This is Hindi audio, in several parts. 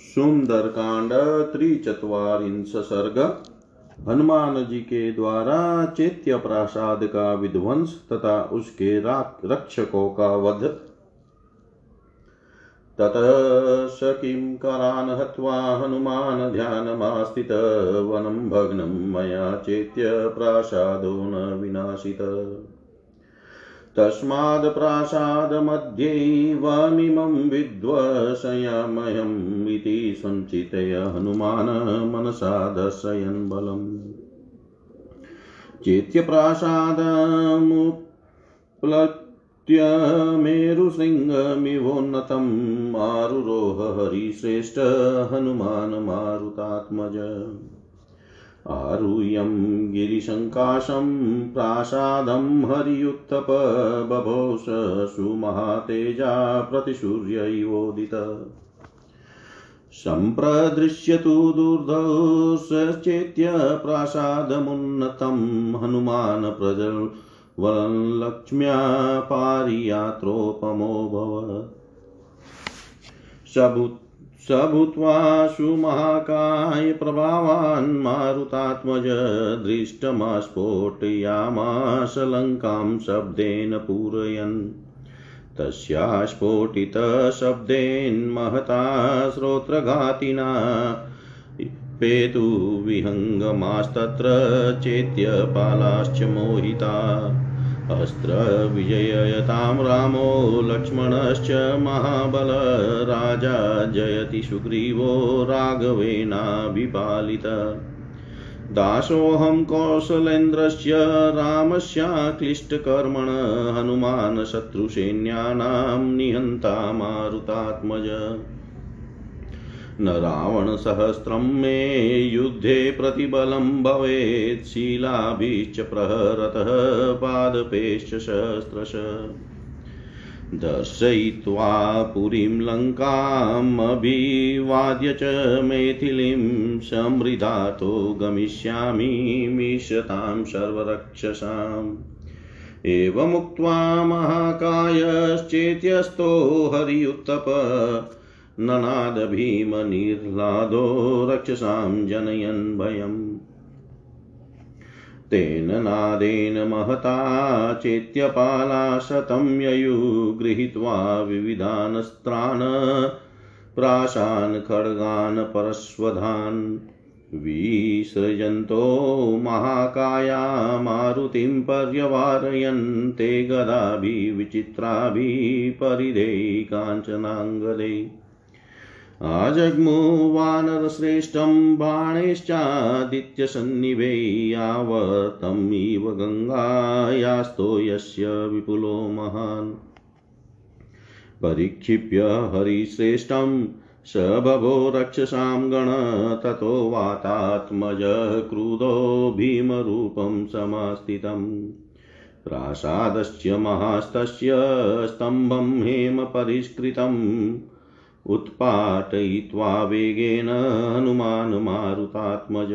सुंदरकांड त्रिचत्वारिंश सर्ग हनुमान जी के द्वारा चैत्य प्रासाद का विध्वंस तथा उसके रक्षकों का वध। तत स किं करान् हत्वा हनुमान् ध्यानमास्थित, वनं भग्नं मया चेत्य प्रासादो न विनाशित। तस्माद् प्रासादमध्यैवमिमं विध्वसयामयम् इति सञ्चितय हनुमान् मनसा दर्शयन् बलम्। चेत्यप्रासादमुप्लट्य मेरुशृङ्गमिवोन्नतम् आरुरोह हरिश्रेष्ठ हनुमान् मारुतात्मज। आरुह्यं गिरिशङ्काशं प्रासादं हरियुत्थप बभोष सुमहातेजा प्रतिसूर्यैवोदित। सम्प्रदृश्यतु दुर्धौश्चेत्य प्रासादमुन्नतं हनुमान् प्रजवलक्ष्म्या पारियात्रोपमोऽभवत् स भूत्वा सुमहाकाय प्रभावान् मारुतात्मज दृष्टमास्फोटयामास शब्देन पूरयन्। तस्या स्फोटितशब्देन्महता श्रोत्रघातिना पेतुविहङ्गमास्तत्र चेत्यपालाश्च मोहिता। अस्त्रविजयतां रामो लक्ष्मणश्च महाबल राजा जयति सुग्रीवो राघवेनाभिपालित। दासोऽहं कौशलेन्द्रस्य रामस्याक्लिष्टकर्मण हनुमान् शत्रुसैन्यानां निहन्ता मारुतात्मज। न रावणसहस्रं मे युद्धे प्रतिबलं भवेत् शीलाभिश्च प्रहरतः पादपेश्च शस्त्रश। दर्शयित्वा पुरीं लङ्कामभिवाद्य च मैथिलीं समृद्धातो गमिष्यामि मिषतां सर्वरक्षसाम्। एवमुक्त्वा महाकायश्चेत्यस्तो हरियुत्तप ननाद भीमनिर्ह्लादो रक्षसां जनयन् भयम्। तेन नादेन महता चेत्यपाला शतं ययु गृहीत्वा विविधानस्त्रान् प्राशान् खड्गान् परश्वधान् विसृजन्तो महाकाया मारुतिं पर्यवारयन्, ते गदाभिविचित्राभिः परिधे काञ्चनाङ्गदे आजग्मुवानरश्रेष्ठं बाणैश्चादित्यसन्निभे यावतमिव गङ्गायास्तो यस्य विपुलो महान्। परिक्षिप्य हरिश्रेष्ठं स भवो रक्षसां गण, ततो वातात्मज क्रुधो भीमरूपं समास्थितम्। प्रासादस्य महास्तस्य स्तम्भं हेमपरिष्कृतम् उत्पाटयित्वा वेगेन हनुमान् मारुतात्मज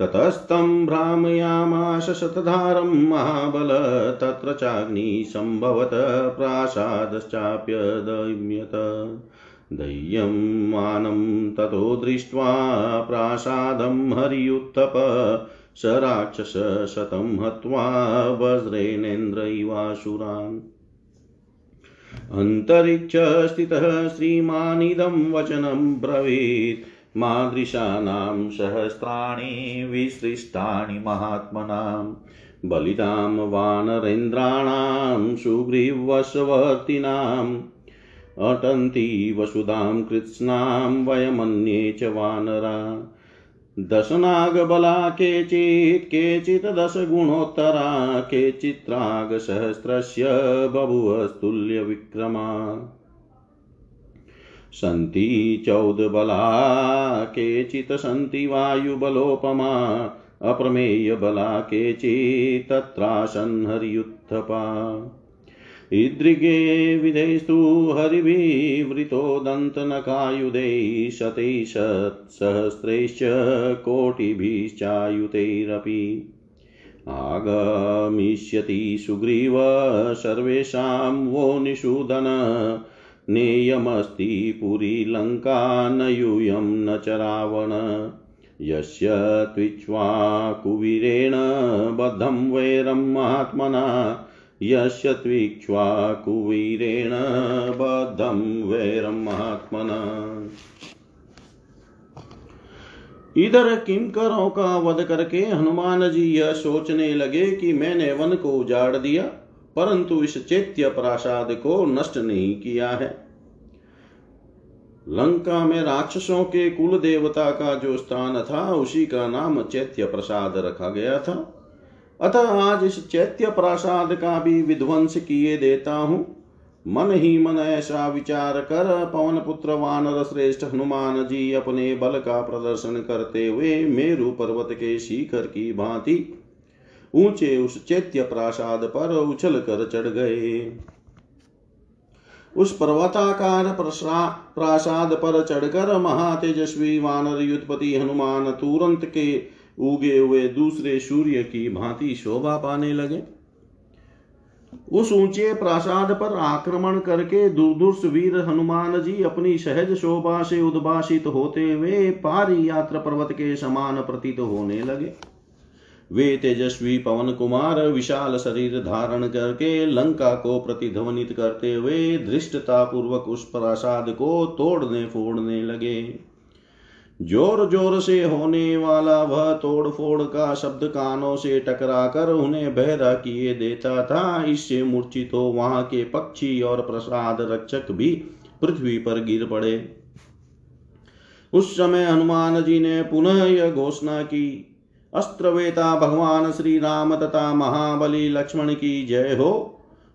ततस्तं भ्रामयामाश शतधारं महाबल, तत्र चाग्निसम्भवत प्रासादश्चाप्यदम्यत दह्यमानं ततो दृष्ट्वा प्रासादं हरियुत्तप, स राक्षसशतं हत्वा वज्रेणेन्द्रैवासुरान् अन्तरिक्षस्थितः श्रीमानिदं वचनं ब्रवीत्। मादृशानां सहस्राणि विसृष्टानि महात्मनां। बलितां वानरेन्द्राणां सुग्रीवशवर्तिनाम् अटन्ति वसुधां कृत्स्नां वयमन्ये च वानरा। दशनागबला केचित् केचित् दशगुणोत्तरा केचित्रागसहस्रस्य बभुवस्तुल्यविक्रमा। सन्ति चौदबला, केचित् सन्ति वायुबलोपमा, अप्रमेयबला, केचित् तत्रासन् हरियुत्थपा ईदृगे विधेस्तु हरिभिवृतोदन्तनकायुधैः शतैशत्सहस्रैश्च कोटिभिश्चायुतैरपि। आगमिष्यति सुग्रीव, सर्वेषां वो निषूदन। नेयमस्ति पुरी लङ्का न यूयं न च रावण। यस्य त्विक्ष्वाकुवीरेण बद्धं वैरं महात्मना। यस्य त्विक्ष्वाकुवीरेण बद्धं वैरं इधर किमकरों का वध करके हनुमान जी यह सोचने लगे कि मैंने वन को उजाड़ दिया, परंतु इस चैत्य प्रासाद को नष्ट नहीं किया है। लंका में राक्षसों के कुल देवता का जो स्थान था, उसी का नाम चैत्य प्रसाद रखा गया था। अतः आज इस चैत्य प्रासाद का भी विध्वंस किए देता हूँ। मन ही मन ऐसा विचार कर पवन पुत्र वानर श्रेष्ठ हनुमान जी अपने बल का प्रदर्शन करते हुए मेरु पर्वत के शिखर की भांति ऊँचे उस चैत्य प्रासाद पर उछल कर चढ़ गए। उस पर्वताकार प्रासाद पर चढ़कर महातेजस्वी वानर युद्धपति हनुमान तुरंत के उगे हुए दूसरे सूर्य की भांति शोभा पाने लगे। उस ऊँचे प्रासाद पर आक्रमण करके दुर्दुर्ष वीर हनुमान जी अपनी सहज शोभा से उद्भाषित होते हुए पारी यात्रा पर्वत के समान प्रतीत होने लगे। वे तेजस्वी पवन कुमार विशाल शरीर धारण करके लंका को प्रतिध्वनित करते हुए धृष्टता पूर्वक उस प्रासाद को तोड़ने फोड़ने लगे। ज़ोर ज़ोर से होने वाला वह तोड़ फोड़ का शब्द कानों से टकरा कर उन्हें बहरा किए देता था। इससे मूर्छित हो वहाँ के पक्षी और प्रसाद रक्षक भी पृथ्वी पर गिर पड़े। उस समय हनुमान जी ने पुनः यह घोषणा की, अस्त्रवेता भगवान श्री राम तथा महाबली लक्ष्मण की जय हो।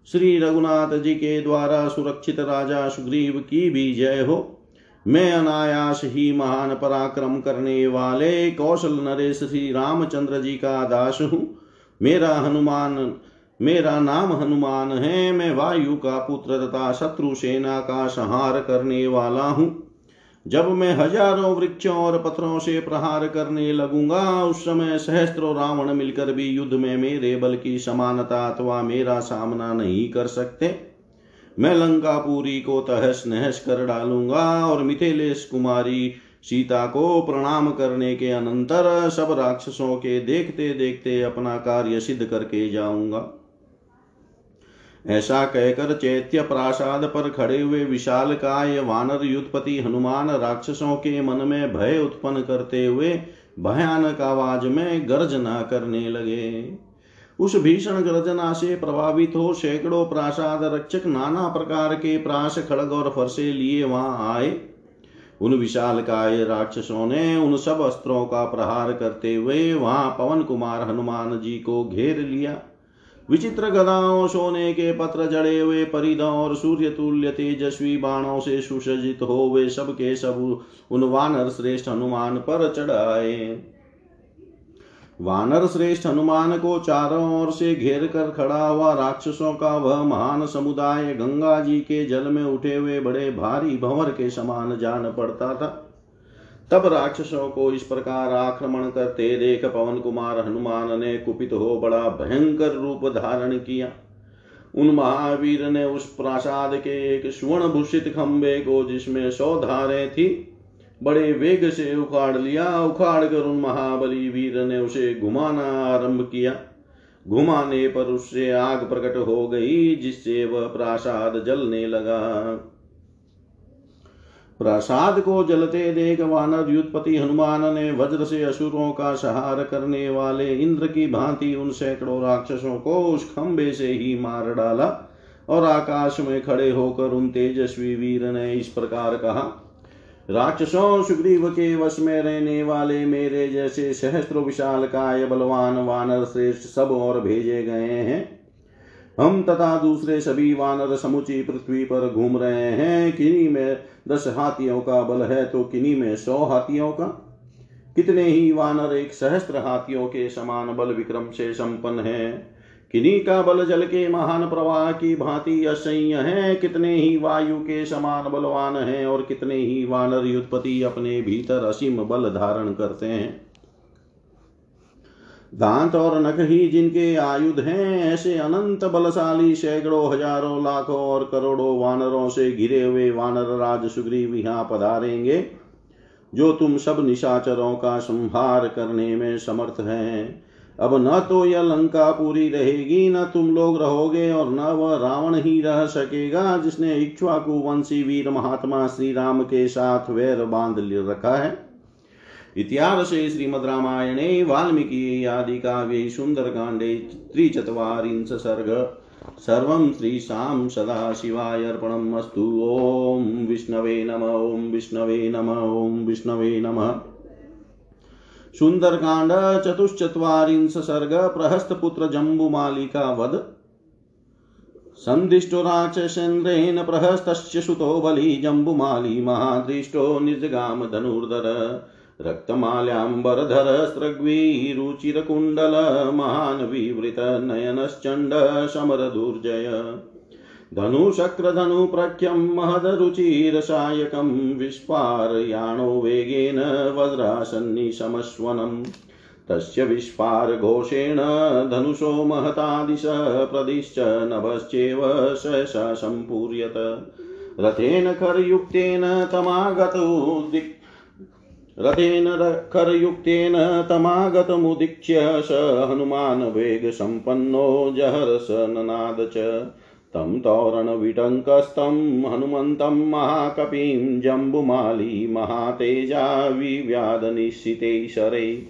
श्री रघुनाथ जी के द्वारा सुरक्षित राजा सुग्रीव की भी जय हो। मैं अनायास ही महान पराक्रम करने वाले कौशल नरेश श्री रामचंद्र जी का दास हूँ। मेरा हनुमान, मेरा नाम हनुमान है। मैं वायु का पुत्र तथा शत्रु सेना का संहार करने वाला हूँ। जब मैं हज़ारों वृक्षों और पत्थरों से प्रहार करने लगूँगा, उस समय सहस्त्रों रावण मिलकर भी युद्ध में मेरे बल की समानता अथवा मेरा सामना नहीं कर सकते। मैं लंकापुरी को तहस नहस कर डालूँगा और मिथिलेश कुमारी सीता को प्रणाम करने के अनंतर सब राक्षसों के देखते देखते अपना कार्य सिद्ध करके जाऊँगा। ऐसा कहकर चैत्य प्रासाद पर खड़े हुए विशाल काय वानर युद्धपति हनुमान राक्षसों के मन में भय उत्पन्न करते हुए भयानक आवाज़ में गर्जना करने लगे। उस भीषण गर्जना से प्रभावित हो सैकड़ों प्रासाद रक्षक नाना प्रकार के प्राश, खड़ग और फरसे लिए वहाँ आए। उन विशाल काय राक्षसों ने उन सब अस्त्रों का प्रहार करते हुए वहाँ पवन कुमार हनुमान जी को घेर लिया। विचित्र गदाओं, सोने के पत्र जड़े हुए परिधों और सूर्य तुल्य तेजस्वी बाणों से सुसज्जित हो वे सब के सब उन वानर श्रेष्ठ हनुमान पर चढ़ाए वानर श्रेष्ठ हनुमान को चारों ओर से घेर कर खड़ा हुआ राक्षसों का वह महान समुदाय गंगा जी के जल में उठे हुए बड़े भारी भंवर के समान जान पड़ता था। तब राक्षसों को इस प्रकार आक्रमण करते देख पवन कुमार हनुमान ने कुपित हो बड़ा भयंकर रूप धारण किया। उन महावीर ने उस प्रासाद के एक स्वर्ण भूषित खंबे को जिसमें सौ धारे थी बड़े वेग से उखाड़ लिया, उखाड़ कर उन महाबली वीर ने उसे घुमाना आरंभ किया। घुमाने पर उससे आग प्रकट हो गई, जिससे वह प्रासाद जलने लगा। प्रसाद को जलते देख वानर युद्धपति हनुमान ने वज्र से असुरों का सहार करने वाले इंद्र की भांति उन सैकड़ों राक्षसों को उस खंबे से ही मार डाला और आकाश में खड़े होकर उन तेजस्वी वीर ने इस प्रकार कहा राक्षसों, सुग्रीव के वश में रहने वाले मेरे जैसे सहस्त्र विशाल काय बलवान वानर श्रेष्ठ सब और भेजे गए हैं। हम तथा दूसरे सभी वानर समुची पृथ्वी पर घूम रहे हैं। किन्हीं में दस हाथियों का बल है तो किन्हीं में सौ हाथियों का। कितने ही वानर एक सहस्त्र हाथियों के समान बल विक्रम से संपन्न है। किन्हीं का बल जल के महान प्रवाह की भांति असह्य है, कितने ही वायु के समान बलवान हैं और कितने ही वानर युद्धपति अपने भीतर असीम बल धारण करते हैं। दांत और नख ही जिनके आयुध हैं, ऐसे अनंत बलशाली सैकड़ों, हज़ारों, लाखों और करोड़ों वानरों से घिरे हुए वानर राज सुग्रीव यहाँ पधारेंगे, जो तुम सब निशाचरों का संहार करने में समर्थ हैं। अब न तो यह लंका पूरी रहेगी, न तुम लोग रहोगे और न वह रावण ही रह सकेगा जिसने इक्ष्वाकु वंशी वीर महात्मा श्री राम के साथ वैर बाँध रखा है। इतिहासे श्रीमद्रामायणे वाल्मीकि आदि काव्ये सुन्दरकाण्डे त्रिचत्वारिंश सर्ग, सर्वं श्रीशां सदाशिवाय अर्पणम् ॐ विष्णवे नम ॐ विष्णवे नम ॐ विष्णवे नमः। सुन्दरकाण्ड चतुश्चत्वारिंश सर्ग, प्रहस्तपुत्र जम्बुमालिका वध सन्दिष्टो राक्षसेन्द्रेण प्रहस्तस्य सुतो बलि जम्बुमाली महादृष्टो निर्जगाम धनुर्धर। रक्तमाल्याम्बरधरस्रग्वीरुचिरकुण्डल महान् विवृतनयनश्चण्ड समरदुर्जय धनुशक्रधनुप्रख्यं महदरुचिरसायकं विस्फारयाणो वेगेन वज्रासन्निशमस्वनम्। तस्य विस्फारघोषेण धनुषो महतादिश प्रदिश्च नभश्चेव सहसा सम्पूर्यत। रथेन खरयुक्तेन तमागतौ दिक् रथेन खरयुक्तेन तमागतमुदीक्ष्य स हनुमान् वेगसम्पन्नो जहर्ष ननाद च। तं तोरणविटङ्कस्तं हनुमन्तं महाकपिं जम्बुमाली महातेजा विव्याधनिश्चिते शरे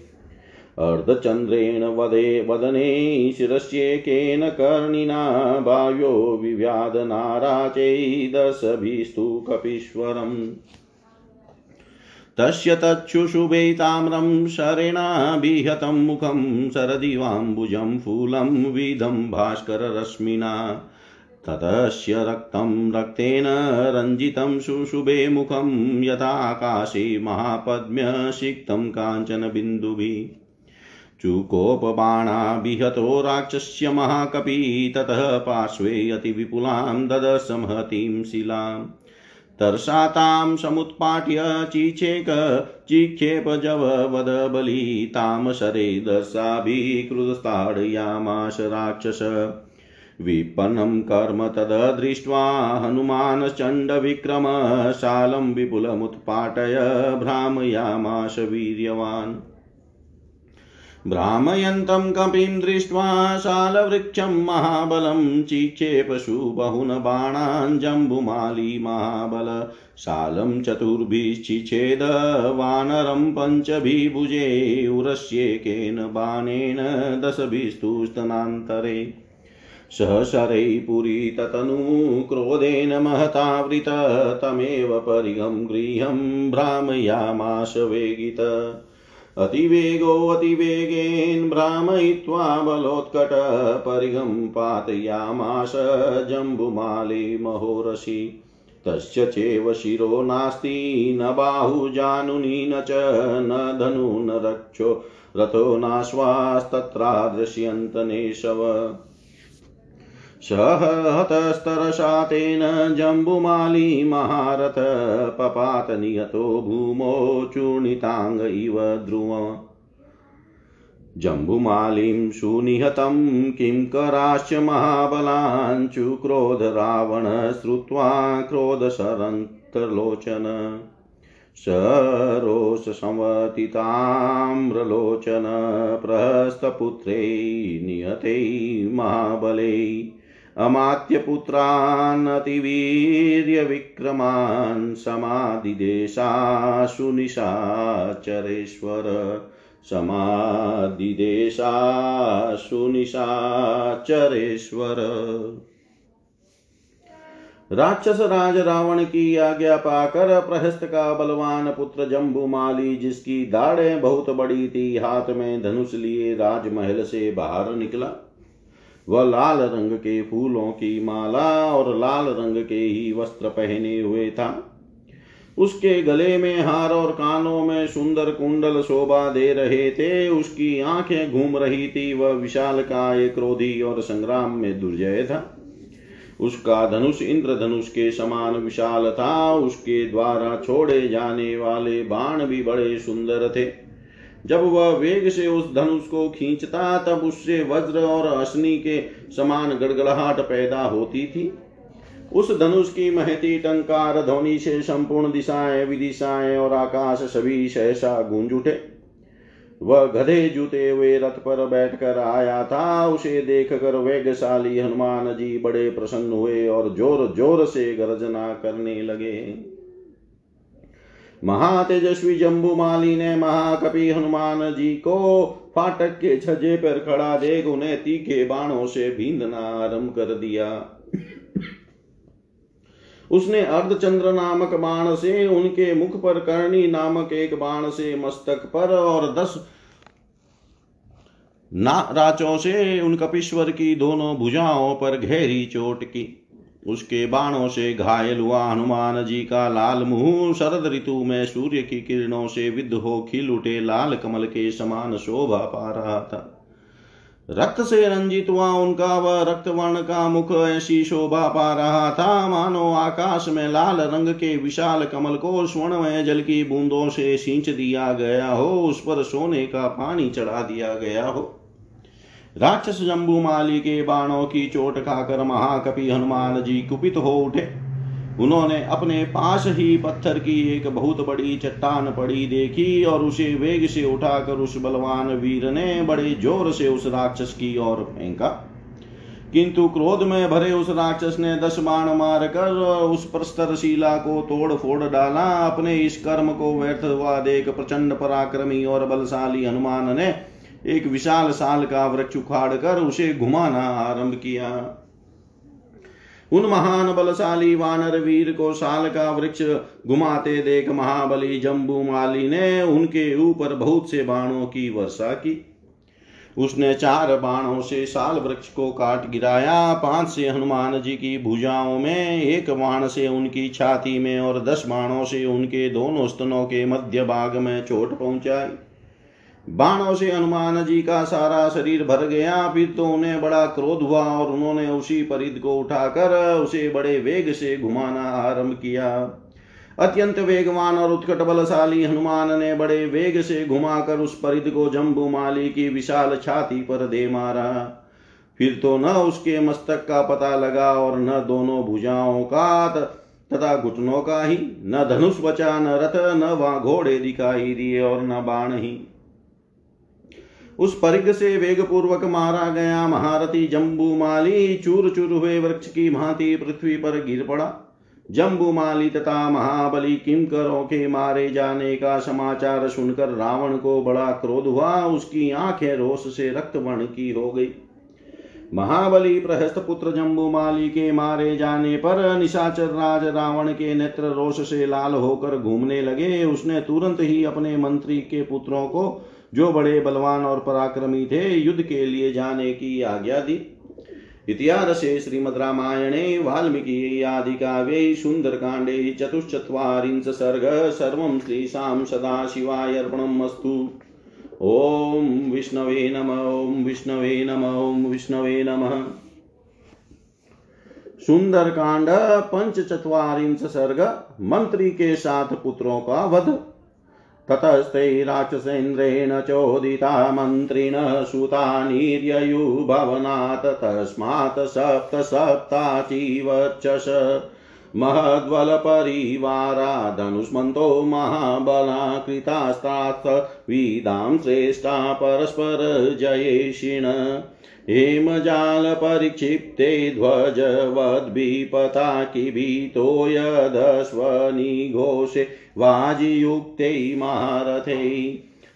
अर्धचन्द्रेण वदे वदने शिरस्येकेन कर्णिना वायो विव्याधनाराचैदशभिस्तु कपीश्वरम् तस्य तच्छुशुभे ताम्रं शरेणाभिहतं मुखं शरदिवाम्बुजं फूलं विधं भास्कररश्मिना। ततस्य रक्तं रक्तेन रञ्जितं शुशुभे मुखं यथाकाशे महापद्म्यसिक्तं काञ्चनबिन्दुभिः। चुकोपबाणाभिहतो राक्षस्य महाकपि, ततः पार्श्वे अतिविपुलां ददर्श महतीं शिलाम्। तर्षातां समुत्पाट्य चिचेक चिक्षेपजववदबली तां शरे दर्शाभिकृतस्ताडयामाश राक्षस। विपन्नं कर्म तददृष्ट्वा हनुमानश्चण्डविक्रम शालं विपुलमुत्पाटय भ्रामयामाश वीर्यवान्। भ्रामयन्तं कपिं दृष्ट्वा शालवृक्षं महाबलं चिक्षेपशु बहुन बाणान् जम्बुमाली महाबल शालं चतुर्भिश्चिच्छेद वानरं पञ्चभिभुजे उरस्येकेन बाणेन दशभिस्तु स्तनान्तरे सहसरै पुरीततनु क्रोधेन महतावृत, तमेव परिगं गृहं भ्रामयामाश वेगित। अतिवेगोऽतिवेगेन भ्रामयित्वा बलोत्कटपरिगं पातयामाश जम्बुमाले महोरसि। तस्य चैव शिरो नास्ति, न बाहुजानुनी न च न धनु न रक्षो, रथो नाश्वास्तत्रादृश्यन्तनेशव सहतस्तरशातेन जम्बुमाली महारथ पपात नियतो भूमौ चूर्णिताङ्ग इव ध्रुवम् जम्बुमालीं सुनिहतं किं कराश्च महाबलाञ्चुक्रोध रावण श्रुत्वा क्रोधशरन्तलोचन सरोषसंवतिताम्रलोचन प्रहस्तपुत्रै नियते महाबलै। अमात्यपुत्रानतिवीर्यविक्रमान् समादिदेशाशु निशाचरेश्वर। समादिदेशाशु निशाचरेश्वर। राक्षस राज रावण की आज्ञा पाकर प्रहस्त का बलवान पुत्र जम्बुमाली जिसकी दाढ़ें बहुत बड़ी थी, हाथ में धनुष लिए राजमहल से बाहर निकला। वह लाल रंग के फूलों की माला और लाल रंग के ही वस्त्र पहने हुए था। उसके गले में हार और कानों में सुंदर कुंडल शोभा दे रहे थे। उसकी आँखें घूम रही थी। वह विशाल काय क्रोधी और संग्राम में दुर्जय था। उसका धनुष इंद्रधनुष के समान विशाल था। उसके द्वारा छोड़े जाने वाले बाण भी बड़े सुंदर थे। जब वह वेग से उस धनुष को खींचता, तब उससे वज्र और अश्नि के समान गड़गड़ाहट पैदा होती थी। उस धनुष की महती टंकार ध्वनि से संपूर्ण दिशाएँ, विदिशाएँ और आकाश सभी सहसा गूंज उठे। वह गधे जूते हुए रथ पर बैठकर आया था। उसे देख कर वेगशाली हनुमान जी बड़े प्रसन्न हुए और ज़ोर ज़ोर से गर्जना करने लगे। महातेजस्वी जम्बूमाली ने महाकपि हनुमान जी को फाटक के छजे पर खड़ा देख उन्हें तीखे बाणों से भींदना आरंभ कर दिया। उसने अर्धचंद्र नामक बाण से उनके मुख पर कर्णी नामक एक बाण से मस्तक पर और दस ना राचों से उन कपिश्वर की दोनों भुजाओं पर गहरी चोट की। उसके बाणों से घायल हुआ हनुमान जी का लाल मुँह, शरद ऋतु में सूर्य की किरणों से विद्ध हो खिल उठे लाल कमल के समान शोभा पा रहा था। रक्त से रंजित हुआ उनका, वह रक्त वर्ण का मुख ऐसी शोभा पा रहा था। मानो आकाश में लाल रंग के विशाल कमल को स्वर्णमय जल की बूंदों से सींच दिया गया हो, उस पर सोने का पानी चढ़ा दिया गया हो। राक्षस जम्बू माली के बाणों की चोट खाकर महाकपि हनुमान जी कुपित हो उठे। उन्होंने अपने पास ही पत्थर की एक बहुत बड़ी चट्टान पड़ी देखी और उसे वेग से उठाकर उस बलवान वीर ने बड़े ज़ोर से उस राक्षस की ओर फेंका। किंतु क्रोध में भरे उस राक्षस ने दस बाण मार कर उस प्रस्तर शिला को तोड़ फोड़ डाला। अपने इस कर्म को व्यर्थ हुआ देख प्रचंड पराक्रमी और बलशाली हनुमान ने एक विशाल साल का वृक्ष उखाड़ कर उसे घुमाना आरंभ किया। उन महान बलशाली वानर वीर को साल का वृक्ष घुमाते देख महाबली जम्बू माली ने उनके ऊपर बहुत से बाणों की वर्षा की। उसने चार बाणों से साल वृक्ष को काट गिराया। पाँच से हनुमान जी की भुजाओं में, एक बाण से उनकी छाती में और दस बाणों से उनके दोनों स्तनों के मध्य भाग में चोट पहुंचाई। बाणों से हनुमान जी का सारा शरीर भर गया, फिर तो उन्हें बड़ा क्रोध हुआ और उन्होंने उसी परिध को उठाकर उसे बड़े वेग से घुमाना आरंभ किया। अत्यंत वेगवान और उत्कट बलशाली हनुमान ने बड़े वेग से घुमाकर उस परिध को जम्बू माली की विशाल छाती पर दे मारा। फिर तो न उसके मस्तक का पता लगा और न दोनों भुजाओं का तथा घुटनों का ही, न धनुष बचा, न रथ, न वहाँ घोड़े दिखाई दिए और न बाण ही। उस परिग से वेग पूर्वक मारा गया महारथी जम्बू माली चूर चूर हुए वृक्ष की भांति पृथ्वी पर गिर पड़ा। जम्बू माली तथा महाबली किमकरों के मारे जाने का समाचार सुनकर रावण को बड़ा क्रोध हुआ। उसकी आँखें रोष से रक्त वर्ण की हो गई। महाबली प्रहस्त पुत्र जम्बू माली के मारे जाने पर निशाचर राज रावण के नेत्र रोष से लाल होकर घूमने लगे। उसने तुरंत ही अपने मंत्री के पुत्रों को जो बड़े बलवान और पराक्रमी थे, युद्ध के लिए जाने की आज्ञा दी। इतिहासे वाल्मीकि आदिकाव्ये सुन्दरकाण्डे चतुश्चत्वारिंश सर्ग, सर्व सर्वं श्रीशां सदाशिवाय अर्पणमस्तु। ॐ विष्णवे नम ॐ विष्णवे नम ॐ विष्णवे नम। सुंदर नमः सुंदरकांड, पंचचत्वारिंश सर्ग, मंत्री के साथ पुत्रों का वध। ततस्ते राक्षसेन्द्रेण चोदिता मन्त्रिणः सुता निर्ययुभवनात्, तस्मात् सप्त सप्ताचीवचष महद्वलपरिवारा धनुष्मन्तो महाबला कृतास्तात् विदां श्रेष्ठा परस्परजयेषिण। हेमजालपरिक्षिप्ते ध्वजवद्भिपताकिभीतो यदश्वनिघोषे वाजियुक्ते महारथे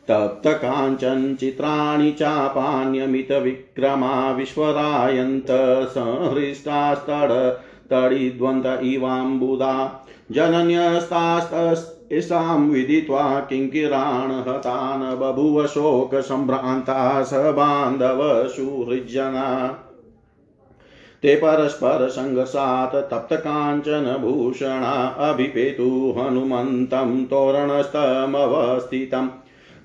तप्तकाञ्चनचित्राणि चापान्यमितविक्रमा विश्वरायन्त संहृष्टास्तड तडिद्वन्त इवाम्बुदा जनन्यस्तास्तस्तां विदित्वा किङ्किरान् हतान् बभुव शोकसम्भ्रान्ता स सुहृज्जना। ते परस्परसङ्घर्षात् तप्तकाञ्चनभूषणा अभिपेतु हनुमन्तं तोरणस्थमवस्थितम्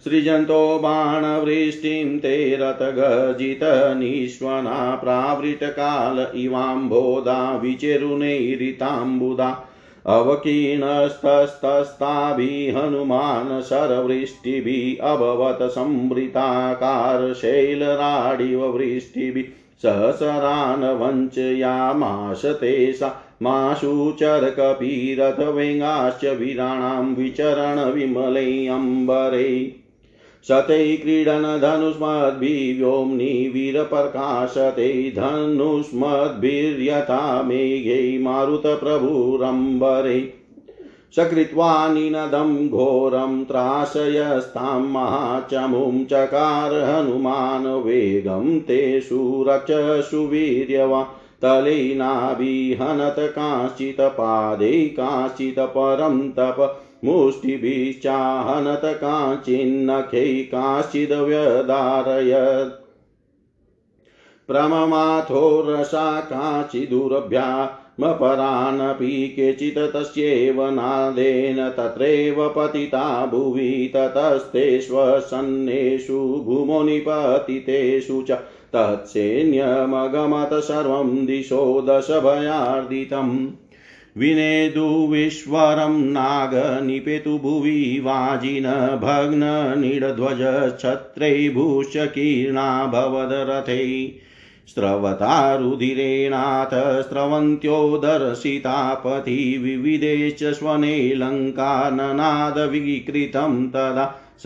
सृजन्तो बाणवृष्टिं ते रथगर्जितनिष्वना प्रावृतकाल इवाम्बोदा विचेरुनैरिताम्बुदा। अवकीर्णस्तस्तस्ताभिः हनुमान् शरवृष्टिभिः अभवत् संवृताकारशैलराडिव वृष्टिभिः सहसरान् वञ्चयामाश तेषा माशु चरकपीरथवेङ्गाश्च वीराणां विचरणविमले अम्बरे शतै क्रीडन धनुष्मद्भिव्योम्नि वीरप्रकाशते धनुष्मद्भिर्यथा मेघै मारुतप्रभुरम्बरे। सकृत्वा निनदं घोरं त्रासयस्तां महाचमुं चकार हनुमान् वेगं तेषु रक्षसु वीर्यवा तलेनाभिहनत काश्चित् पादे काश्चित् परं तप मुष्टिभिश्चाहनत काचिन्नखै काश्चिदव्यदारयत् प्रममाथो रसा काचिदुरभ्या मपरानपि केचित् तस्यैव नादेन तत्रैव पतिता भुवि ततस्तेष्वसन्नेषु भूमो निपतितेषु च तत्सैन्यमगमत सर्वं दिशो दशभयार्दितम्। विनेदुविश्वरं नागनिपेतु भुवि वाजिन भग्ननीडध्वजच्छत्रैभूषकीर्णा भवदरथै। स्रवता रुधिरेणाथ स्रवन्त्योदर्शितापति विविधेश्च स्वनेलङ्काननादविकृतं तदा स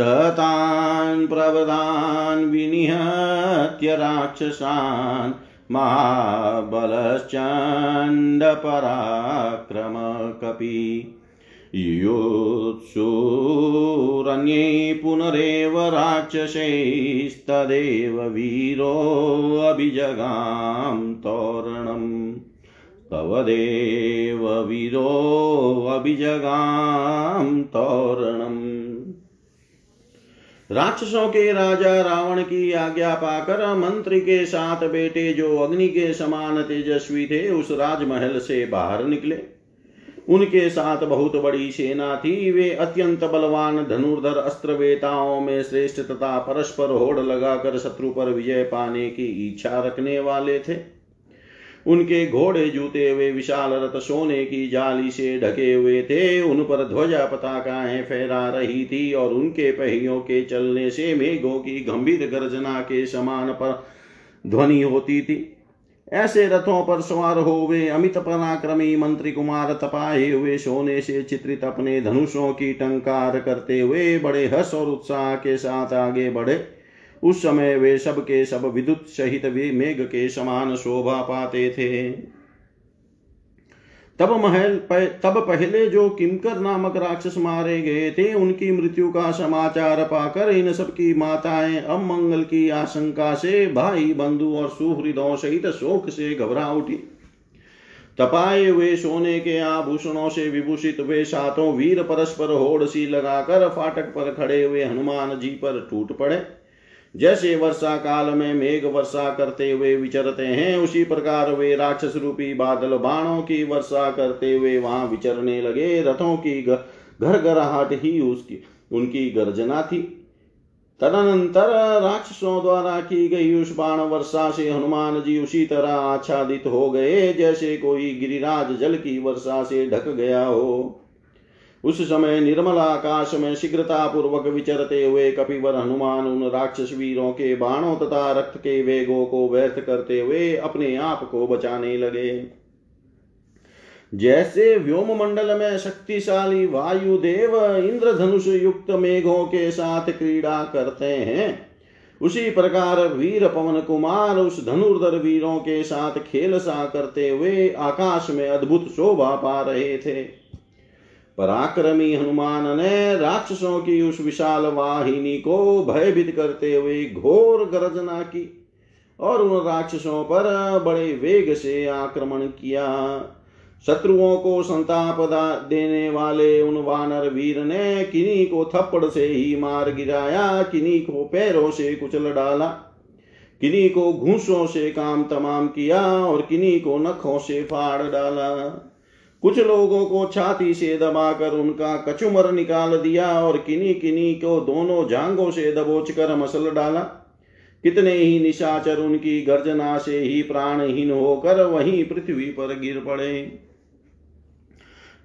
प्रवदान् विनिहत्य राक्षसान् महाबलश्चण्डपराक्रमकपि युत्सुरन्ये पुनरेव राक्षसैस्तदेव वीरोऽभिजगां तोरणम्। तव देव वीरोऽभिजगां तोरणम्। राक्षसों के राजा रावण की आज्ञा पाकर मंत्री के साथ बेटे जो अग्नि के समान तेजस्वी थे, उस राजमहल से बाहर निकले। उनके साथ बहुत बड़ी सेना थी, वे अत्यंत बलवान धनुर्धर अस्त्रवेताओं में श्रेष्ठ तथा परस्पर होड़ लगाकर शत्रु पर विजय पाने की इच्छा रखने वाले थे। उनके घोड़े जूते हुए, विशाल रथ सोने की जाली से ढके हुए थे। उन पर ध्वजा पताकाएँ फहरा रही थी और उनके पहियों के चलने से मेघों की गंभीर गर्जना के समान पर ध्वनि होती थी। ऐसे रथों पर सवार हो वे अमित पराक्रमी मंत्री कुमार तपाए हुए सोने से चित्रित अपने धनुषों की टंकार करते हुए बड़े हर्ष और उत्साह के साथ आगे बढ़े। उस समय वे सब के सब विद्युत सहित वे मेघ के समान शोभा पाते थे। तब महल पह, तब पहले जो किमकर नामक राक्षस मारे गए थे उनकी मृत्यु का समाचार पाकर इन सबकी माताएँ अमंगल की आशंका से भाई बंधु और सुहृदों सहित शोक से घबरा उठी। तपाए हुए सोने के आभूषणों से विभूषित वे सातों वीर परस्पर होड़ सी लगाकर फाटक पर खड़े हुए हनुमान जी पर टूट पड़े। जैसे वर्षा काल में मेघ वर्षा करते हुए विचरते हैं, उसी प्रकार वे राक्षस रूपी बादल बाणों की वर्षा करते हुए वहाँ विचरने लगे। रथों की घर घराहट ही उसकी, उनकी गर्जना थी। तदनंतर राक्षसों द्वारा की गई उस बाण वर्षा से हनुमान जी उसी तरह आच्छादित हो गए, जैसे कोई गिरिराज जल की वर्षा से ढक गया हो। उस समय निर्मल आकाश में शीघ्रता पूर्वक विचरते हुए कपिवर हनुमान उन राक्षस वीरों के बाणों तथा रक्त के वेगों को व्यर्थ करते हुए अपने आप को बचाने लगे। जैसे व्योम मंडल में शक्तिशाली वायुदेव इंद्रधनुष युक्त मेघों के साथ क्रीड़ा करते हैं, उसी प्रकार वीर पवन कुमार उस धनुर्धर वीरों के साथ खेल सा करते हुए आकाश में अद्भुत शोभा पा रहे थे। पराक्रमी हनुमान ने राक्षसों की उस विशाल वाहिनी को भयभीत करते हुए घोर गर्जना की और उन राक्षसों पर बड़े वेग से आक्रमण किया। शत्रुओं को संताप देने वाले उन वानर वीर ने किन्हीं को थप्पड़ से ही मार गिराया, किन्हीं को पैरों से कुचल डाला, किन्हीं को घूसों से काम तमाम किया और किन्हीं को नखों से फाड़ डाला। कुछ लोगों को छाती से दबाकर उनका कचुमर निकाल दिया और किन्हीं किन्हीं को दोनों जांगों से दबोच कर मसल डाला। कितने ही निशाचर उनकी गर्जना से ही प्राणहीन होकर वहीं पृथ्वी पर गिर पड़े।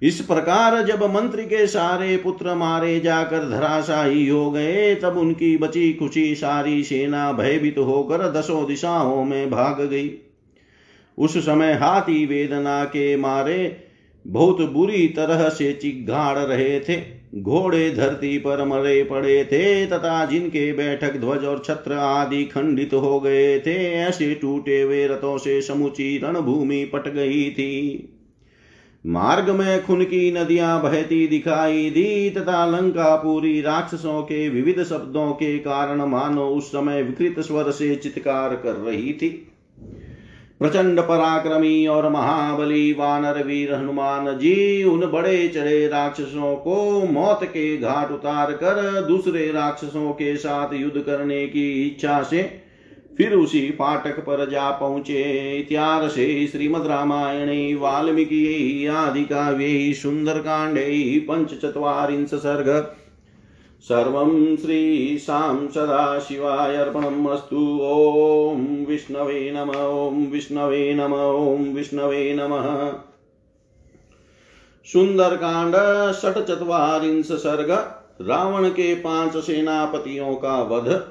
इस प्रकार जब मंत्री के सारे पुत्र मारे जाकर धराशाही हो गए, तब उनकी बची खुची सारी सेना भयभीत होकर दसों दिशाओं में भाग गई। उस समय हाथी वेदना के मारे बहुत बुरी तरह से चिघाड़ रहे थे, घोड़े धरती पर मरे पड़े थे, तथा जिनके बैठक ध्वज और छत्र आदि खंडित हो गए थे, ऐसे टूटे हुए रथों से समुची रणभूमि पट गई थी। मार्ग में खुन की नदियाँ बहती दिखाई दी, तथा लंका पूरी राक्षसों के विविध शब्दों के कारण मानो उस समय विकृत स्वर से चित्कार कर रही थी। प्रचंड पराक्रमी और महाबली वानर वीर हनुमान जी उन बड़े चढ़े राक्षसों को मौत के घाट उतार कर दूसरे राक्षसों के साथ युद्ध करने की इच्छा से फिर उसी पाटक पर जा पहुँचे। इत्यार से श्रीमद रामायणे, वाल्मीकि आदि काव्ये, सुंदरकांडे, पंचचत्वारिंश सर्ग सर्वं श्रीशां सदाशिवाय अर्पणम् अस्तु ॐ विष्णवे नम, ॐ विष्णवे नम, ॐ विष्णवे नमः। सुंदरकांड, षट्चत्वारिंश सर्ग, रावण के पाँच सेनापतियों का वध।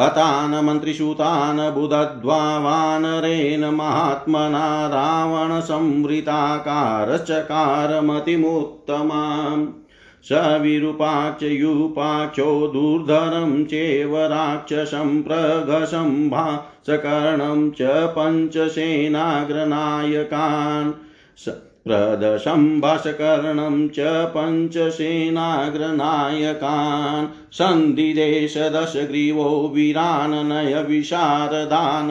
हतान् मन्त्रिसूतान् बुदध्वा वानरेण महात्मना रावणसंवृताकारश्चकारमतिमुत्तमाम् स विरूपाक्षयूपाक्षो दुर्धरं चेव राक्षसं प्रघसम्भा सकर्णं च पञ्चसेनाग्रनायकान्। प्रदशम्भासकर्णं च पञ्चसेनाग्रनायकान्। सन्धिदेशदशग्रीवो वीराननय विशारदान्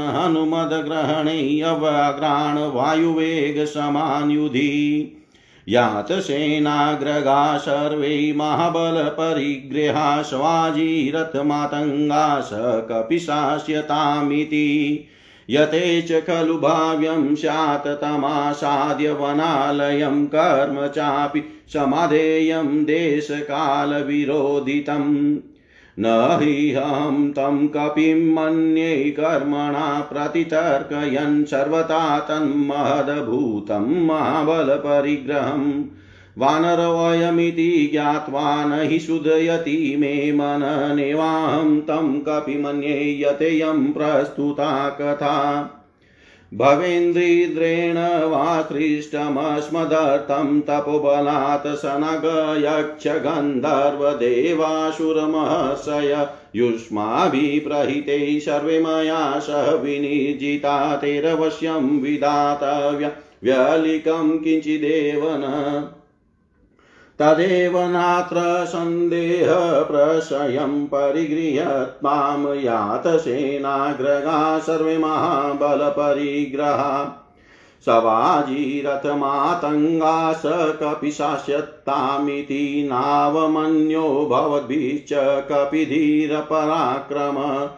हनुमद्ग्रहणेऽवग्राण सेनाग्रगा सर्वे महाबलपरिगृहा स्वाजीरथमातङ्गा स कपिशास्यतामिति यते च खलु भाव्यं स्यात् तमासाद्य वनालयं कर्म चापि समाधेयं देशकालविरोधितम्। न ह्यहं तं कपिं मन्ये कर्मणा प्रतितर्कयन् सर्वथा तन्महदभूतं महाबलपरिग्रहम्। वानरवयमिति ज्ञात्वा न हि सुदयति मे मननेवाहं तं कपि मन्ये यतेयं प्रस्तुता कथा। भवेन्द्रिद्रेण वा कृष्टमस्मदर्थं तपोबलात् सनगयक्षगन्धर्वदेवासुरमहर्षय युष्माभिप्रहिते सर्वे मया सह विनिर्जिता तेरवश्यं विधातव्य व्यलिकं किञ्चिदेव न तदेव नात्र सन्देहप्रशयं परिगृह्यत्मां यातसेनाग्रगा सर्वे महाबलपरिग्रहा। सवाजीरथमातङ्गा स कपिशास्यत्तामिति नावमन्यो भवद्भिश्च कपिधीरपराक्रम।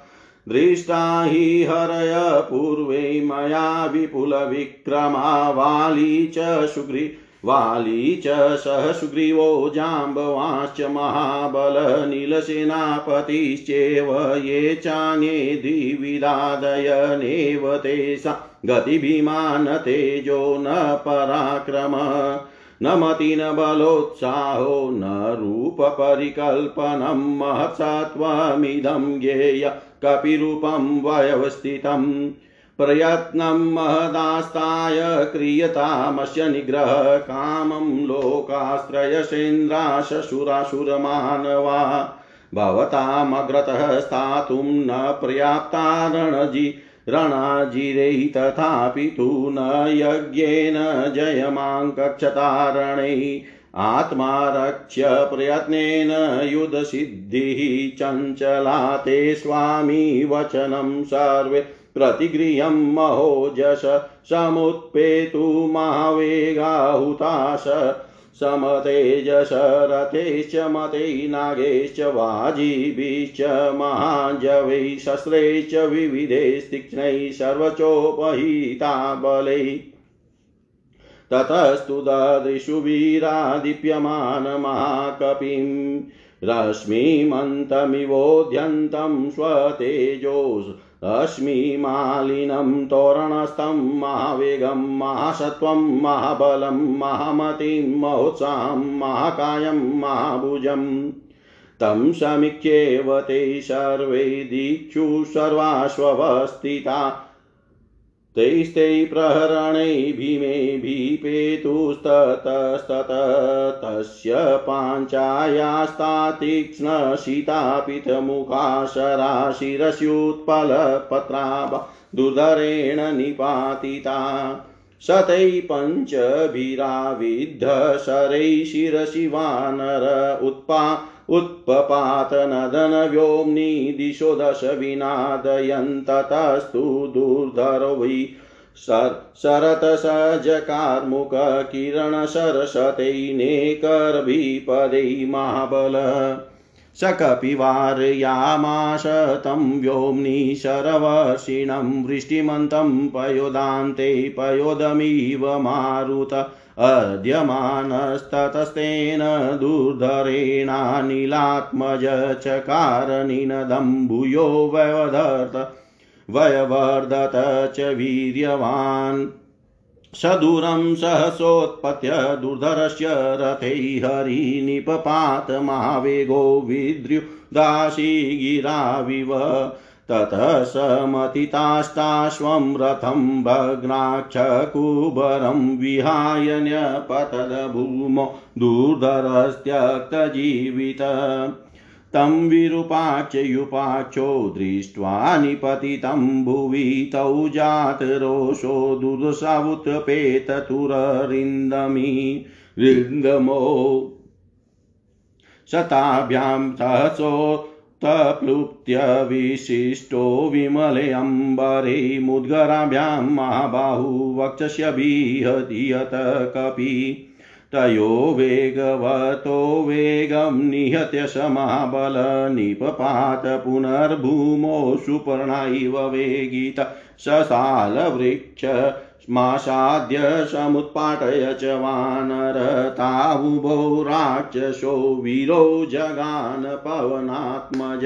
दृष्टा हि हरय पूर्वे मया विपुलविक्रमा वाली च सुग्री वाली च सह सुग्रीवो जाम्बवाश्च महाबलनीलसेनापतिश्चेव ये चान्ये द्विविदादयनेव तेषा गतिभीमा न तेजो न पराक्रम। न मति न बलोत्साहो न रूपपरिकल्पनं महत्सत्त्वमिदं ज्ञेय कपिरूपं व्यवस्थितम् प्रयत्नं महदास्ताय क्रियतामस्य निग्रह कामं लोकाश्रयसेन्द्राशशुराशुरमानवा भवतामग्रतः स्थातुं न पर्याप्ता रणजि रणाजिरै तथापि तु न यज्ञेन जयमाङ्कक्षतारणै आत्मारक्ष्य प्रयत्नेन युधसिद्धिः चञ्चला ते स्वामी वचनं सर्वे प्रतिगृह्यं महोजश समुत्पेतु महावेगाहुताश, समतेजश, रथेश्च मते नागेश्च वाजिभिश्च, महाजवै, शस्त्रैश्च विविधैस्तीक्ष्णैः सर्वचोपहिता बलैः। ततस्तु ददृशु वीरा दीप्यमानमहाकपिं रश्मिमन्तमिवोद्यन्तं स्वतेजो रश्मिमालिनं तोरणस्थं महावेगं महासत्त्वं महाबलं महामतिं महोत्साहं महाकायं महाभुजम् तं समीक्ष्येव ते सर्वे दीक्षु सर्वाश्ववस्थिता तैस्तै प्रहरणे भीमे भीपेतुस्ततस्तत तस्य पाञ्चायास्तातीक्ष्णशीतापितमुखा शराशिरस्युत्पलपत्राभ दुर्धरेण निपातिता। शतै पञ्चभिराविद्ध शरै शिरसि वानर उत्पा उत्पपातनदनव्योम्नि दिशो दश विनादयन्ततस्तु दुर्धरो वै शरतसजकार्मुककिरणशरशतैनेकर्भिपदै महाबल। सकपिवारयामाश तं व्योम्नि शरवर्षिणं वृष्टिमन्तं पयोदान्ते पयोदमिव मारुत। अद्यमानस्ततस्तेन दुर्धरेणानिलात्मज चकारनिनदं भूयो व्यवधर्त वयवर्धत च वीर्यवान्। सदूरं सहसोत्पत्य दुर्धरस्य रथै हरिनिपपात महावेगो विद्र्युदासी गिराविव ततः समतितास्ताश्वं रथं भग्नाक्षकुबरं विहाय न्यपतद्भूमौ दुर्धरस्त्यक्तजीवित। तं विरूपाच्युपाक्षो दृष्ट्वा निपतितं भुवि तौ जातरोषो दुर्सावुत्पेततुररिन्दमी रिन्दमो शताभ्यां सहसो विशिष्टो विमले अम्बरे मुद्गराभ्यां महाबाहु वक्षस्यभिहतीयत कपि। तयो वेगवतो वेगं निहत्य स महाबल निपपात पुनर्भूमौ सुपर्णा इव वेगित ससालवृक्ष स्मासाद्य समुत्पाटय च वानरतावुभो राक्षसो वीरो जगान पवनात्मज।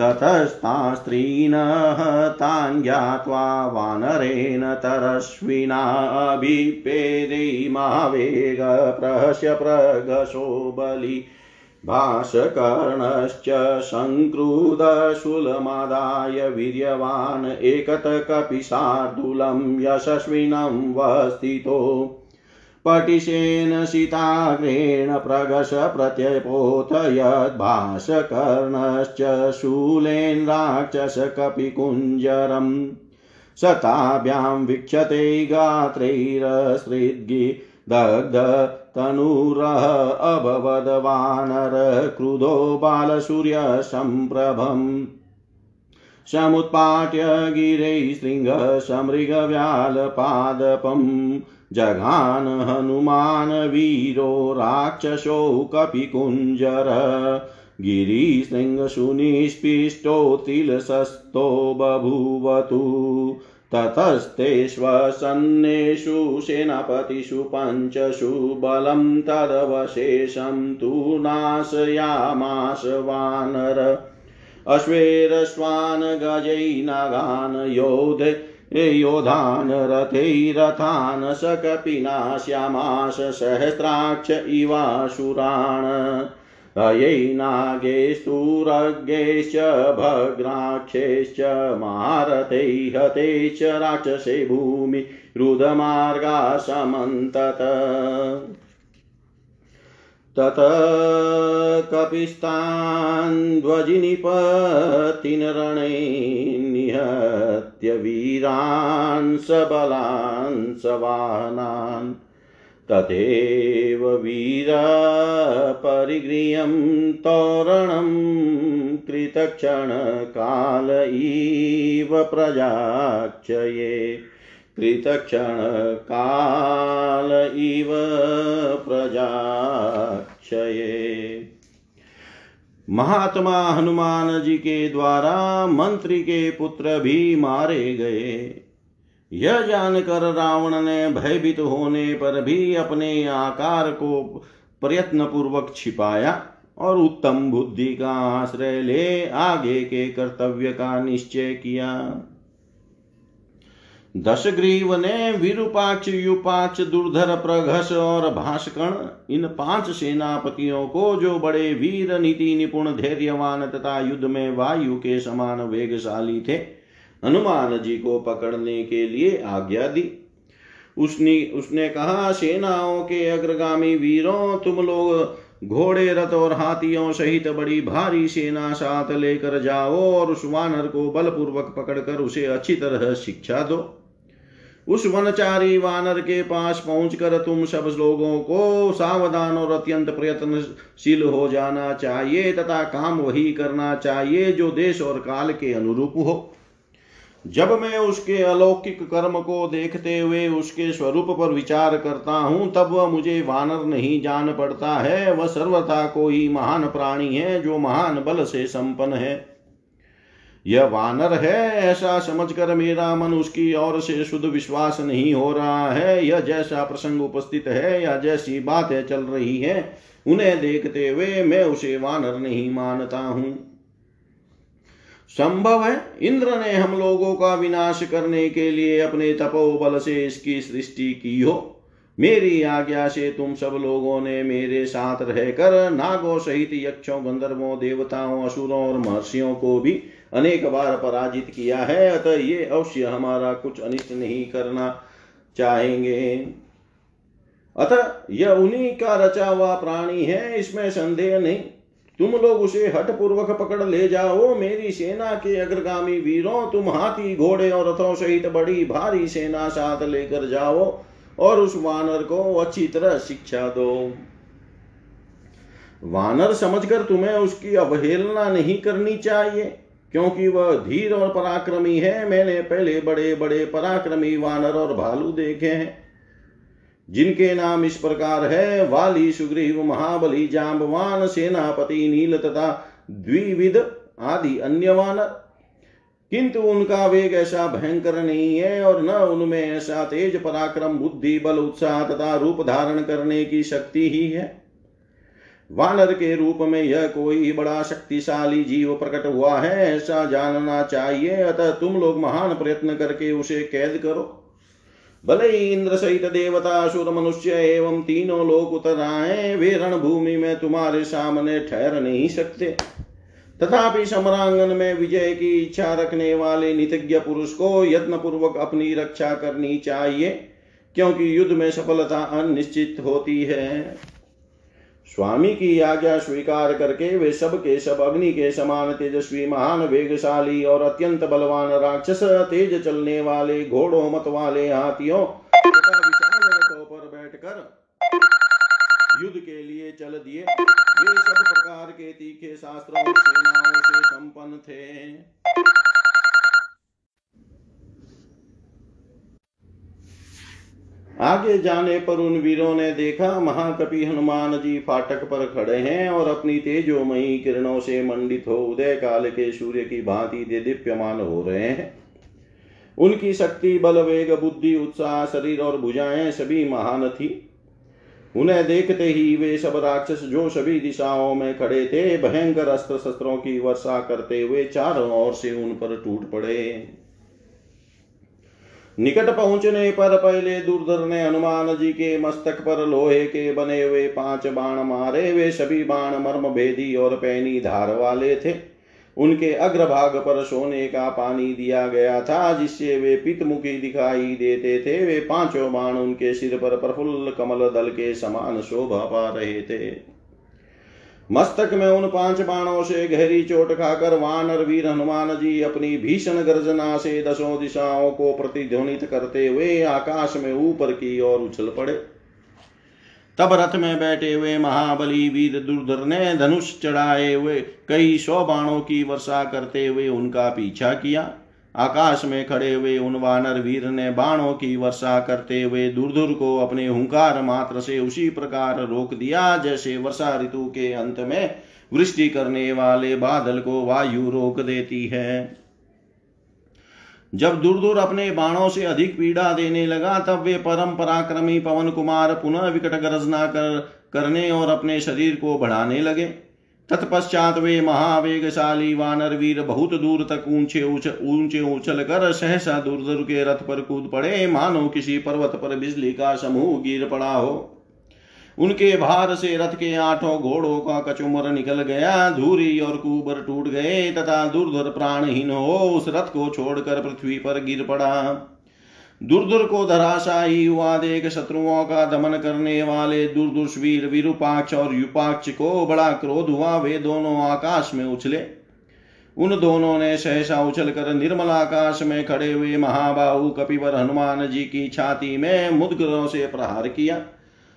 ततस्तास्त्रीणः तान् ज्ञात्वा वानरेण तरश्विनाभिपेदे महावेग प्रहस्य प्रगशो बलि। भाषकर्णश्च सङ्क्रुधशूलमादाय वीर्यवान् एकतकपिशार्दूलं यशस्विनं वस्थितो पटिशेन सीताग्रेण प्रगश प्रत्यपोत यद्भाषकर्णश्च शूलेन राक्षसकपिकुञ्जरम्। शताभ्यां वीक्षते गात्रैरसृद्गि दग्ध तनुरः अभवद्वानर क्रुधो बालसूर्यसम्प्रभम् समुत्पाट्य गिरैः शृङ्गसमृगव्यालपादपम् जघान हनुमान वीरो राक्षसो कपिकुञ्जर। गिरिशृङ्गसुनिष्पिष्टो तिलसस्तो बभूवतु। ततस्तेष्वसन्नेषु सेनापतिषु पञ्चषु बलं तदवशेषं तु नाशयामास वानर। अश्वेरश्वान् गजैनागान् योधे, योधान् रथैरथान् सकपिनाश्यामाश सहस्राक्ष इवासुरान् अयैनागेस्तुरज्ञैश्च भग्नाक्षैश्च महारथै हते च राक्षसे भूमि रुदमार्गा समन्तत। तत कपिस्तान् ध्वजिनिपतिनरणे निहत्य वीरान् सबलान् सवानान् तथैव वीरपरिगृह्यं तोरणं कृतक्षणकाल इव प्रजाक्षये कृतक्षणकाल इव प्रजाक्षये महात्मा हनुमान जी के द्वारा मंत्री के पुत्र भी मारे गए। यह जानकर रावण ने भयभीत होने पर भी अपने आकार को प्रयत्न पूर्वक छिपाया और उत्तम बुद्धि का आश्रय ले आगे के कर्तव्य का निश्चय किया। दशग्रीव ने विरूपाक्ष, युपाक्ष, दुर्धर प्रघस और भाषकण इन पाँच सेनापतियों को जो बड़े वीर, नीति, निपुण, धैर्यवान तथा युद्ध में वायु के समान वेगशाली थे हनुमान जी को पकड़ने के लिए आज्ञा दी। उसने उसने कहा, सेनाओं के अग्रगामी वीरों, तुम लोग घोड़े रथ और हाथियों सहित बड़ी भारी सेना साथ लेकर जाओ और उस वानर को बलपूर्वक पकड़कर उसे अच्छी तरह शिक्षा दो। उस वनचारी वानर के पास पहुंचकर तुम सब लोगों को सावधान और अत्यंत प्रयत्नशील हो जाना चाहिए तथा काम वही करना चाहिए जो देश और काल के अनुरूप हो। जब मैं उसके अलौकिक कर्म को देखते हुए उसके स्वरूप पर विचार करता हूँ, तब वह मुझे वानर नहीं जान पड़ता है। वह सर्वथा कोई महान प्राणी है, जो महान बल से संपन्न है। यह वानर है, ऐसा समझकर मेरा मन उसकी ओर से शुद्ध विश्वास नहीं हो रहा है। यह जैसा प्रसंग उपस्थित है, या जैसी बातें चल रही है, उन्हें देखते हुए मैं उसे वानर नहीं मानता हूँ। संभव है इंद्र ने हम लोगों का विनाश करने के लिए अपने तपोबल से इसकी सृष्टि की हो। मेरी आज्ञा से तुम सब लोगों ने मेरे साथ रहकर नागों सहित यक्षों, गंधर्वों, देवताओं, असुरों और महर्षियों को भी अनेक बार पराजित किया है। अतः ये अवश्य हमारा कुछ अनिष्ट नहीं करना चाहेंगे। अतः यह उन्हीं का रचा हुआ प्राणी है, इसमें संदेह नहीं। तुम लोग उसे हट पूर्वक पकड़ ले जाओ। मेरी सेना के अग्रगामी वीरों, तुम हाथी, घोड़े और रथों सहित बड़ी भारी सेना साथ लेकर जाओ और उस वानर को अच्छी तरह शिक्षा दो। वानर समझकर तुम्हें उसकी अवहेलना नहीं करनी चाहिए, क्योंकि वह धीर और पराक्रमी है। मैंने पहले बड़े बड़े पराक्रमी वानर और भालू देखे हैं। जिनके नाम इस प्रकार है, वाली सुग्रीव, महाबली जाम्बवान सेनापति, नील तथा द्विविध आदि अन्य वानर किंतु उनका वेग ऐसा भयंकर नहीं है और न उनमें ऐसा तेज पराक्रम, बुद्धि, बल, उत्साह तथा रूप धारण करने की शक्ति ही है। वानर के रूप में यह कोई बड़ा शक्तिशाली जीव प्रकट हुआ है, ऐसा जानना चाहिए। अतः तुम लोग महान प्रयत्न करके उसे कैद करो। भले ही इंद्र सहित देवता, असुर, मनुष्य एवं तीनों लोग उतर आए, वे रणभूमि में तुम्हारे सामने ठहर नहीं सकते। तथापि समरांगन में विजय की इच्छा रखने वाले नितज्ञ पुरुष को यत्न पूर्वक अपनी रक्षा करनी चाहिए, क्योंकि युद्ध में सफलता अनिश्चित होती है। स्वामी की आज्ञा स्वीकार करके वे सब के सब अग्नि के समान तेजस्वी, महान, वेगशाली और अत्यंत बलवान राक्षस, तेज चलने वाले, घोड़ों मत वाले हाथियों तथा विशाल रथों पर बैठकर युद्ध के लिए चल दिए। वे सब प्रकार के तीखे शास्त्रों, सेनाओं से संपन्न थे। आगे जाने पर उन वीरों ने देखा महाकपि हनुमान जी फाटक पर खड़े हैं और अपनी तेजोमयी किरणों से मंडित हो उदय काल के सूर्य की भांति दे दीप्यमान हो रहे हैं। उनकी शक्ति, बल, वेग, बुद्धि, उत्साह, शरीर और भुजाएँ सभी महान थी। उन्हें देखते ही वे सब राक्षस जो सभी दिशाओं में खड़े थे, भयंकर अस्त्र शस्त्रों की वर्षा करते हुए चारों ओर से उन पर टूट पड़े। निकट पहुँचने पर पहले दुर्धर ने हनुमान जी के मस्तक पर लोहे के बने हुए पाँच बाण मारे। वे सभी बाण मर्म भेदी और पैनी धार वाले थे। उनके अग्रभाग पर सोने का पानी दिया गया था, जिससे वे पितमुखी दिखाई देते थे। वे पाँचों बाण उनके सिर पर प्रफुल्ल कमल दल के समान शोभा पा रहे थे। मस्तक में उन पाँच बाणों से गहरी चोट खाकर वानर वीर हनुमान जी अपनी भीषण गर्जना से दसों दिशाओं को प्रतिध्वनित करते हुए आकाश में ऊपर की ओर उछल पड़े। तब रथ में बैठे हुए महाबली वीर दुर्धर ने धनुष चढ़ाए हुए कई सौ बाणों की वर्षा करते हुए उनका पीछा किया। आकाश में खड़े हुए उन वानर वीर ने बाणों की वर्षा करते हुए दूर दूर को अपने हुंकार मात्र से उसी प्रकार रोक दिया, जैसे वर्षा ऋतु के अंत में वृष्टि करने वाले बादल को वायु रोक देती है। जब दूर दूर अपने बाणों से अधिक पीड़ा देने लगा, तब वे परम पराक्रमी पवन कुमार पुनः विकट गर्जना कर, करने और अपने शरीर को बढ़ाने लगे। तत्पश्चात वे महावेगशाली वानर वीर बहुत दूर तक ऊँचे ऊँचे उछल कर सहसा दूर के रथ पर कूद पड़े। मानो किसी पर्वत पर बिजली का समूह गिर पड़ा हो। उनके भार से रथ के आठों घोड़ों का कचुमर निकल गया। धूरी और कुबर टूट गए तथा दूर प्राणहीन हो उस रथ को छोड़कर पृथ्वी पर गिर पड़ा। दुर्दुर को धराशाही हुआ देख शत्रुओं का दमन करने वाले दुर्दुषवीर विरूपाक्ष और युपाक्ष को बड़ा क्रोध हुआ। वे दोनों आकाश में उछले। उन दोनों ने सहसा उछल कर निर्मल आकाश में खड़े हुए महाबाहु कपिवर हनुमान जी की छाती में मुदगरों से प्रहार किया।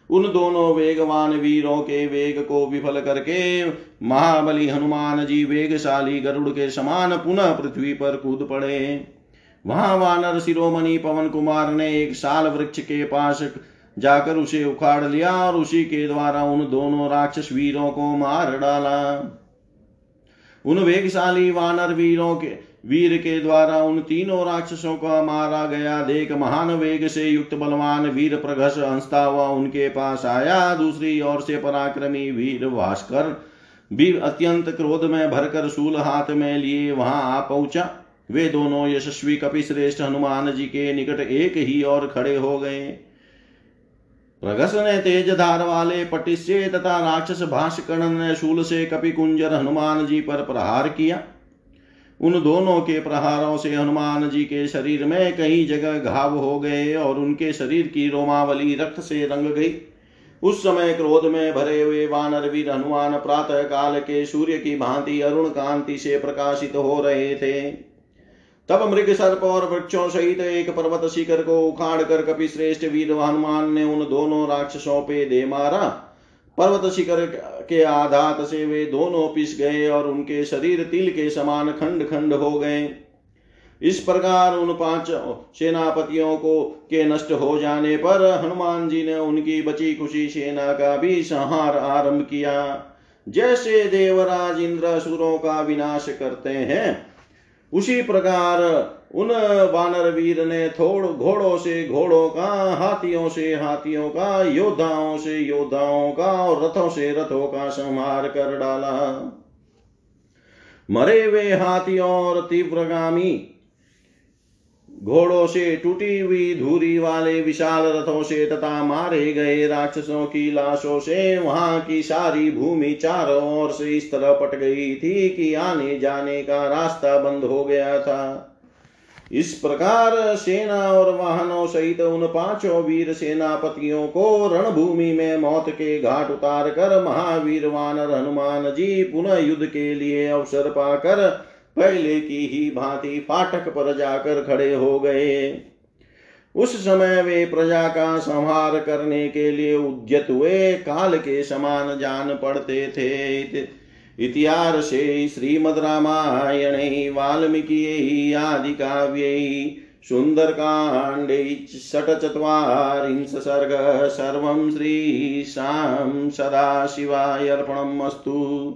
उन दोनों वेगवान वीरों के वेग को विफल करके महाबली हनुमान जी वेगशाली गरुड़ के समान पुनः पृथ्वी पर कूद पड़े। वहाँ वानर शिरोमणि पवन कुमार ने एक साल वृक्ष के पास जाकर उसे उखाड़ लिया और उसी के द्वारा उन दोनों राक्षस वीरों को मार डाला। उन वेगशाली वानर वीरों के, वीर के द्वारा उन तीनों राक्षसों को मारा गया। देख महान वेग से युक्त बलवान वीर प्रघस हंसता हुआ उनके पास आया। दूसरी ओर से पराक्रमी वीर भास्कर भी अत्यंत क्रोध में भरकर शूल हाथ में लिए वहाँ आ पहुँचा। वे दोनों यशस्वी कपि श्रेष्ठ हनुमान जी के निकट एक ही और खड़े हो गए। प्रगस ने तेज धार वाले पटिष्य तथा राक्षस भाषकर्ण ने शूल से कपि कुंजर हनुमान जी पर प्रहार किया। उन दोनों के प्रहारों से हनुमान जी के शरीर में कई जगह घाव हो गए और उनके शरीर की रोमावली रक्त से रंग गई। उस समय क्रोध में भरे हुए वानर वीर हनुमान प्रातः काल के सूर्य की भांति अरुण कांति से प्रकाशित हो रहे थे। तब मृग सर्प और वृक्षों सहित एक पर्वत शिखर को उखाड़ कर कपि श्रेष्ठ वीर हनुमान ने उन दोनों राक्षसों पे दे मारा। पर्वत शिखर के आधात से वे दोनों पिस गए और उनके शरीर तिल के समान खंड खंड हो गए। इस प्रकार उन पाँच सेनापतियों को के नष्ट हो जाने पर हनुमान जी ने उनकी बची खुशी सेना का भी संहार आरंभ किया। जैसे देवराज इंद्र असुरों का विनाश करते हैं उसी प्रकार उन वानर वीर ने थोड़ घोड़ों से घोड़ों का, हाथियों से हाथियों का, योद्धाओं से योद्धाओं का और रथों से रथों का संहार कर डाला। मरे वे हाथियों और तीव्रगामी घोड़ों से टूटी हुई धूरी वाले विशाल रथों से तथा मारे गए राक्षसों की लाशों से वहाँ की सारी भूमि चारों ओर से इस तरह पट गई थी कि आने जाने का रास्ता बंद हो गया था। इस प्रकार सेना और वाहनों सहित उन पाँचों वीर सेनापतियों को रणभूमि में मौत के घाट उतार कर महावीर वानर हनुमान जी पुनः युद्ध के लिए अवसर पाकर पहले की ही भांति फाटक पर जाकर खड़े हो गए। उस समय वे प्रजा का संहार करने के लिए उद्यत हुए। काल के समान जान पड़ते थे। इतिहासे श्रीमद् रामायणे, वाल्मीकि आदि काव्य काव्यै सुन्दरकाण्डे षट्चत्वारिंश सर्ग सर्व सर्वं श्रीशां सदाशिवाय अर्पणम् अस्तु।